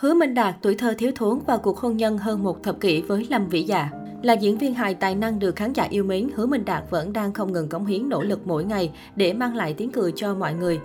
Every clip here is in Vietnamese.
Hứa Minh Đạt tuổi thơ thiếu thốn và cuộc hôn nhân hơn một thập kỷ với Lâm Vĩ Dạ. Là diễn viên hài tài năng được khán giả yêu mến, Hứa Minh Đạt vẫn đang không ngừng cống hiến nỗ lực mỗi ngày để mang lại tiếng cười cho mọi người.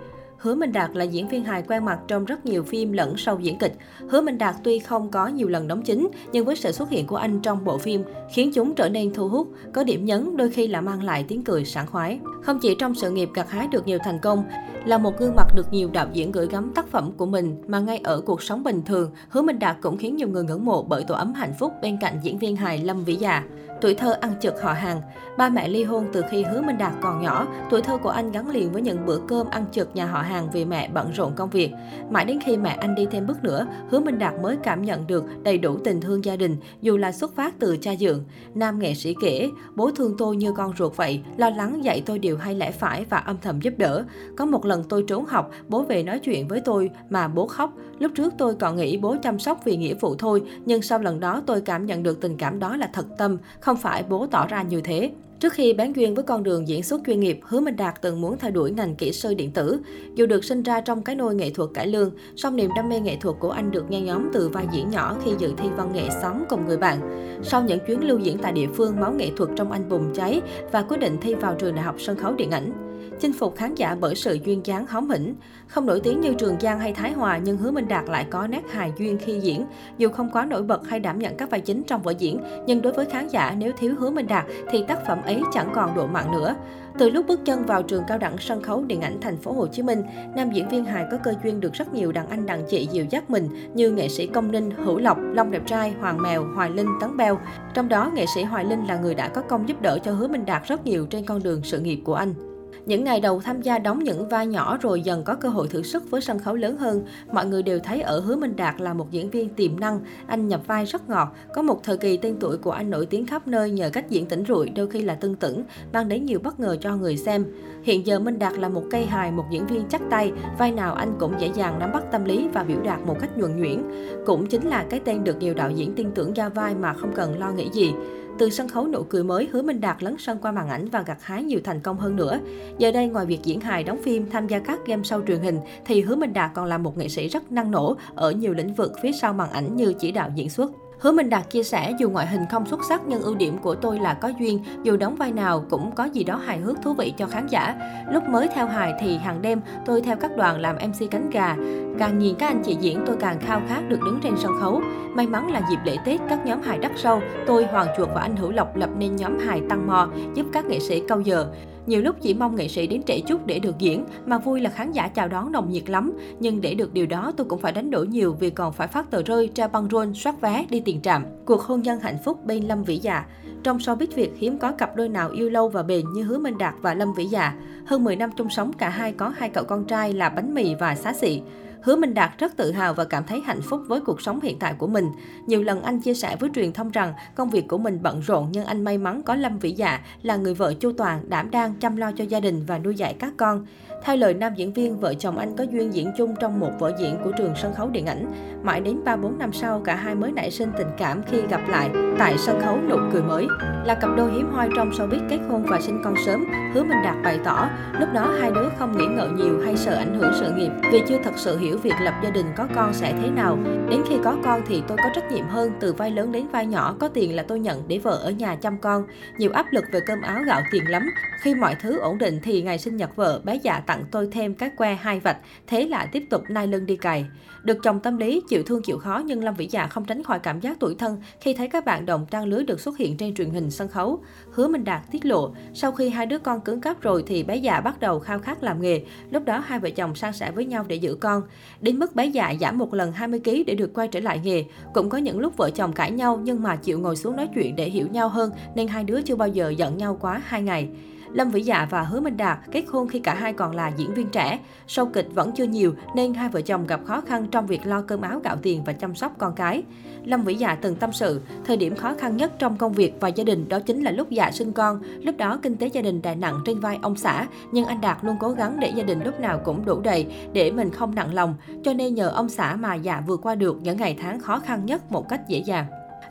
Hứa Minh Đạt là diễn viên hài quen mặt trong rất nhiều phim lẫn sau diễn kịch. Hứa Minh Đạt tuy không có nhiều lần đóng chính, nhưng với sự xuất hiện của anh trong bộ phim khiến chúng trở nên thu hút, có điểm nhấn đôi khi là mang lại tiếng cười sảng khoái. Không chỉ trong sự nghiệp gặt hái được nhiều thành công, là một gương mặt được nhiều đạo diễn gửi gắm tác phẩm của mình mà ngay ở cuộc sống bình thường, Hứa Minh Đạt cũng khiến nhiều người ngưỡng mộ bởi tổ ấm hạnh phúc bên cạnh diễn viên hài Lâm Vĩ Dạ. Tuổi thơ ăn chực họ hàng, ba mẹ ly hôn từ khi Hứa Minh Đạt còn nhỏ, tuổi thơ của anh gắn liền với những bữa cơm ăn chực nhà họ hàng vì mẹ bận rộn công việc. Mãi đến khi mẹ anh đi thêm bước nữa, Hứa Minh Đạt mới cảm nhận được đầy đủ tình thương gia đình, dù là xuất phát từ cha dượng. Nam nghệ sĩ kể, bố thương tôi như con ruột vậy, lo lắng dạy tôi điều hay lẽ phải và âm thầm giúp đỡ. Có một lần tôi trốn học, bố về nói chuyện với tôi mà bố khóc. Lúc trước tôi còn nghĩ bố chăm sóc vì nghĩa vụ thôi, nhưng sau lần đó tôi cảm nhận được tình cảm đó là thật tâm, không không phải bố tỏ ra như thế. Trước khi bán duyên với con đường diễn xuất chuyên nghiệp, Hứa Minh Đạt từng muốn theo đuổi ngành kỹ sư điện tử. Dù được sinh ra trong cái nôi nghệ thuật cải lương, song niềm đam mê nghệ thuật của anh được nhen nhóm từ vai diễn nhỏ khi dự thi văn nghệ xóm cùng người bạn. Sau những chuyến lưu diễn tại địa phương, máu nghệ thuật trong anh bùng cháy và quyết định thi vào trường đại học sân khấu điện ảnh chinh phục khán giả bởi sự duyên dáng hóm hỉnh. Không nổi tiếng như Trường Giang hay Thái Hòa nhưng Hứa Minh Đạt lại có nét hài duyên khi diễn. Dù không quá nổi bật hay đảm nhận các vai chính trong vở diễn, nhưng đối với khán giả nếu thiếu Hứa Minh Đạt thì tác phẩm ấy chẳng còn độ mặn nữa. Từ lúc bước chân vào trường cao đẳng sân khấu điện ảnh thành phố Hồ Chí Minh, nam diễn viên hài có cơ duyên được rất nhiều đàn anh đàn chị dìu dắt mình như nghệ sĩ Công Ninh, Hữu Lộc, Long Đẹp Trai, Hoàng Mèo, Hoài Linh, Tấn Beo. Trong đó, nghệ sĩ Hoài Linh là người đã có công giúp đỡ cho Hứa Minh Đạt rất nhiều trên con đường sự nghiệp của anh. Những ngày đầu tham gia đóng những vai nhỏ rồi dần có cơ hội thử sức với sân khấu lớn hơn, mọi người đều thấy ở Hứa Minh Đạt là một diễn viên tiềm năng, anh nhập vai rất ngọt. Có một thời kỳ tên tuổi của anh nổi tiếng khắp nơi nhờ cách diễn tỉnh rụi, đôi khi là tưng tửng, mang đến nhiều bất ngờ cho người xem. Hiện giờ Minh Đạt là một cây hài, một diễn viên chắc tay, vai nào anh cũng dễ dàng nắm bắt tâm lý và biểu đạt một cách nhuần nhuyễn. Cũng chính là cái tên được nhiều đạo diễn tin tưởng giao vai mà không cần lo nghĩ gì. Từ sân khấu nụ cười mới, Hứa Minh Đạt lấn sân qua màn ảnh và gặt hái nhiều thành công hơn nữa. Giờ đây, ngoài việc diễn hài, đóng phim, tham gia các game show truyền hình, thì Hứa Minh Đạt còn là một nghệ sĩ rất năng nổ ở nhiều lĩnh vực phía sau màn ảnh như chỉ đạo diễn xuất. Hứa Minh Đạt chia sẻ dù ngoại hình không xuất sắc nhưng ưu điểm của tôi là có duyên, dù đóng vai nào cũng có gì đó hài hước thú vị cho khán giả. Lúc mới theo hài thì hàng đêm tôi theo các đoàn làm MC cánh gà. Càng nhìn các anh chị diễn tôi càng khao khát được đứng trên sân khấu. May mắn là dịp lễ Tết các nhóm hài đắt sâu, tôi Hoàng Chuột và anh Hữu Lộc lập nên nhóm hài Tăng Mò giúp các nghệ sĩ câu giờ. Nhiều lúc chỉ mong nghệ sĩ đến trễ chút để được diễn, mà vui là khán giả chào đón nồng nhiệt lắm. Nhưng để được điều đó tôi cũng phải đánh đổi nhiều vì còn phải phát tờ rơi, tra băng rôn, soát vé, đi tiền trạm. Cuộc hôn nhân hạnh phúc bên Lâm Vĩ Dạ. Trong showbiz Việt hiếm có cặp đôi nào yêu lâu và bền như Hứa Minh Đạt và Lâm Vĩ Dạ. Hơn 10 năm chung sống cả hai có hai cậu con trai là Bánh Mì và Xá Xị. Hứa Minh Đạt rất tự hào và cảm thấy hạnh phúc với cuộc sống hiện tại của mình. Nhiều lần anh chia sẻ với truyền thông rằng công việc của mình bận rộn nhưng anh may mắn có Lâm Vĩ Dạ là người vợ chu toàn, đảm đang chăm lo cho gia đình và nuôi dạy các con. Theo lời nam diễn viên, vợ chồng anh có duyên diễn chung trong một vở diễn của trường sân khấu điện ảnh. Mãi đến 3-4 năm sau, cả hai mới nảy sinh tình cảm khi gặp lại tại sân khấu nụ cười mới. Là cặp đôi hiếm hoi trong showbiz kết hôn và sinh con sớm, Hứa Minh Đạt bày tỏ, lúc đó hai đứa không nghĩ ngợi nhiều hay sợ ảnh hưởng sự nghiệp vì chưa thật sự hiểu việc lập gia đình có con sẽ thế nào. Đến khi có con thì tôi có trách nhiệm hơn, từ vai lớn đến vai nhỏ, có tiền là tôi nhận để vợ ở nhà chăm con. Nhiều áp lực về cơm áo gạo tiền lắm. Khi mọi thứ ổn định thì ngày sinh nhật vợ, bé già tặng tôi thêm cái que hai vạch, thế là tiếp tục nai lưng đi cày. Được chồng tâm lý, chịu thương chịu khó nhưng Lâm Vĩ Dạ không tránh khỏi cảm giác tủi thân khi thấy các bạn đồng trang lứa được xuất hiện trên truyền hình sân khấu. Hứa Minh Đạt tiết lộ, sau khi hai đứa con cứng cáp rồi thì bé già bắt đầu khao khát làm nghề. Lúc đó hai vợ chồng san sẻ với nhau để giữ con. Đến mức bé dạ giảm một lần 20 kg để được quay trở lại nghề. Cũng có những lúc vợ chồng cãi nhau nhưng mà chịu ngồi xuống nói chuyện để hiểu nhau hơn nên hai đứa chưa bao giờ giận nhau quá hai ngày. Lâm Vĩ Dạ và Hứa Minh Đạt kết hôn khi cả hai còn là diễn viên trẻ. Sau kịch vẫn chưa nhiều nên hai vợ chồng gặp khó khăn trong việc lo cơm áo gạo tiền và chăm sóc con cái. Lâm Vĩ Dạ từng tâm sự, thời điểm khó khăn nhất trong công việc và gia đình đó chính là lúc dạ sinh con. Lúc đó kinh tế gia đình đè nặng trên vai ông xã, nhưng anh Đạt luôn cố gắng để gia đình lúc nào cũng đủ đầy để mình không nặng lòng. Cho nên nhờ ông xã mà dạ vượt qua được những ngày tháng khó khăn nhất một cách dễ dàng.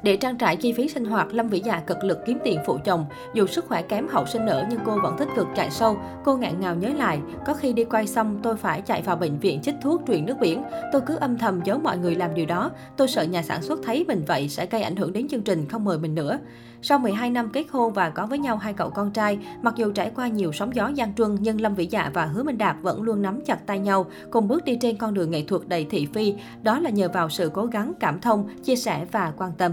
Để trang trải chi phí sinh hoạt, Lâm Vĩ Dạ cực lực kiếm tiền phụ chồng. Dù sức khỏe kém hậu sinh nở nhưng cô vẫn tích cực chạy sâu. Cô ngạn ngào nhớ lại, có khi đi quay xong tôi phải chạy vào bệnh viện chích thuốc truyền nước biển. Tôi cứ âm thầm giấu mọi người làm điều đó. Tôi sợ nhà sản xuất thấy mình vậy sẽ gây ảnh hưởng đến chương trình không mời mình nữa. Sau 12 năm kết hôn và có với nhau hai cậu con trai, mặc dù trải qua nhiều sóng gió gian truân nhưng Lâm Vĩ Dạ và Hứa Minh Đạt vẫn luôn nắm chặt tay nhau, cùng bước đi trên con đường nghệ thuật đầy thị phi. Đó là nhờ vào sự cố gắng, cảm thông, chia sẻ và quan tâm.